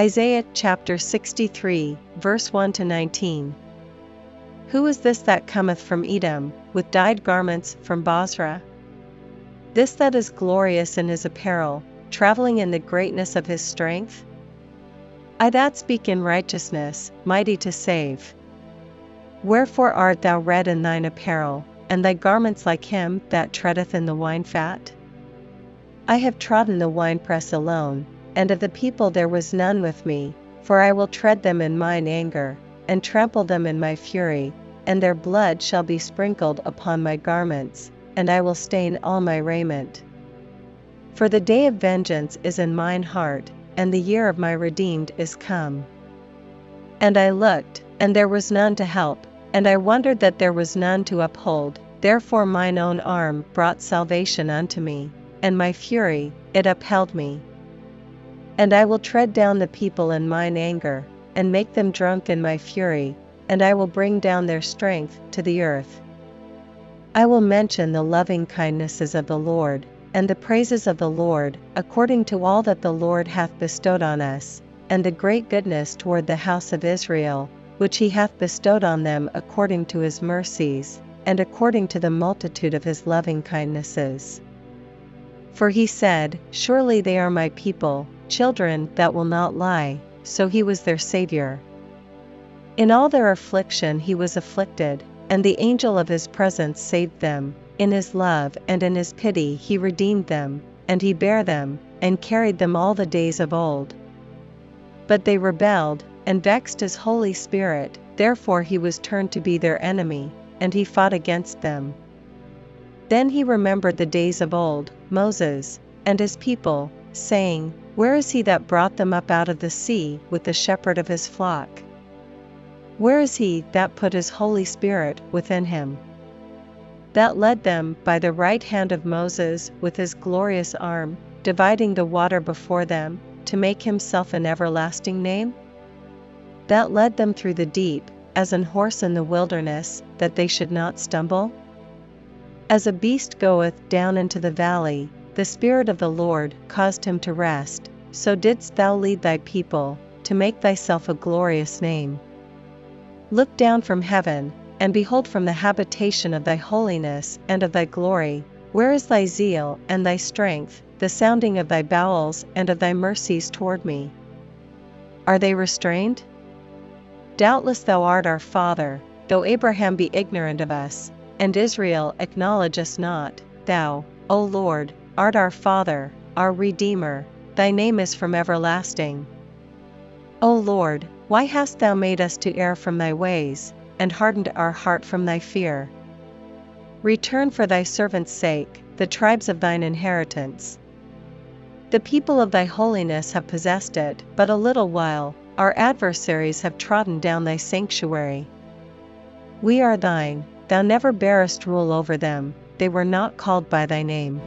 Isaiah chapter 63, verse 1 to 19. Who is this that cometh from Edom, with dyed garments from Bozrah? This that is glorious in his apparel, travelling in the greatness of his strength? I that speak in righteousness, mighty to save. Wherefore art thou red in thine apparel, and thy garments like him that treadeth in the wine fat? I have trodden the winepress alone, and of the people there was none with me, for I will tread them in mine anger, and trample them in my fury, and their blood shall be sprinkled upon my garments, and I will stain all my raiment. For the day of vengeance is in mine heart, and the year of my redeemed is come. And I looked, and there was none to help, and I wondered that there was none to uphold, therefore mine own arm brought salvation unto me, and my fury, it upheld me. And I will tread down the people in mine anger, and make them drunk in my fury, and I will bring down their strength to the earth. I will mention the loving kindnesses of the Lord, and the praises of the Lord, according to all that the Lord hath bestowed on us, and the great goodness toward the house of Israel, which he hath bestowed on them according to his mercies, and according to the multitude of his loving kindnesses. For he said, Surely they are my people, children that will not lie, so he was their Saviour. In all their affliction he was afflicted, and the angel of his presence saved them, in his love and in his pity he redeemed them, and he bare them, and carried them all the days of old. But they rebelled, and vexed his Holy Spirit, therefore he was turned to be their enemy, and he fought against them. Then he remembered the days of old, Moses, and his people, saying, Where is he that brought them up out of the sea with the shepherd of his flock? Where is he that put his Holy Spirit within him? That led them by the right hand of Moses with his glorious arm, dividing the water before them, to make himself an everlasting name? That led them through the deep, as an horse in the wilderness, that they should not stumble? As a beast goeth down into the valley, the Spirit of the Lord caused him to rest, so didst thou lead thy people, to make thyself a glorious name. Look down from heaven, and behold from the habitation of thy holiness and of thy glory, where is thy zeal and thy strength, the sounding of thy bowels and of thy mercies toward me? Are they restrained? Doubtless thou art our Father, though Abraham be ignorant of us, and Israel acknowledge us not, thou, O Lord, art our Father, our Redeemer, thy name is from everlasting. O Lord, why hast thou made us to err from thy ways, and hardened our heart from thy fear? Return for thy servant's sake, the tribes of thine inheritance. The people of thy holiness have possessed it, but a little while, our adversaries have trodden down thy sanctuary. We are thine, thou never bearest rule over them, they were not called by thy name.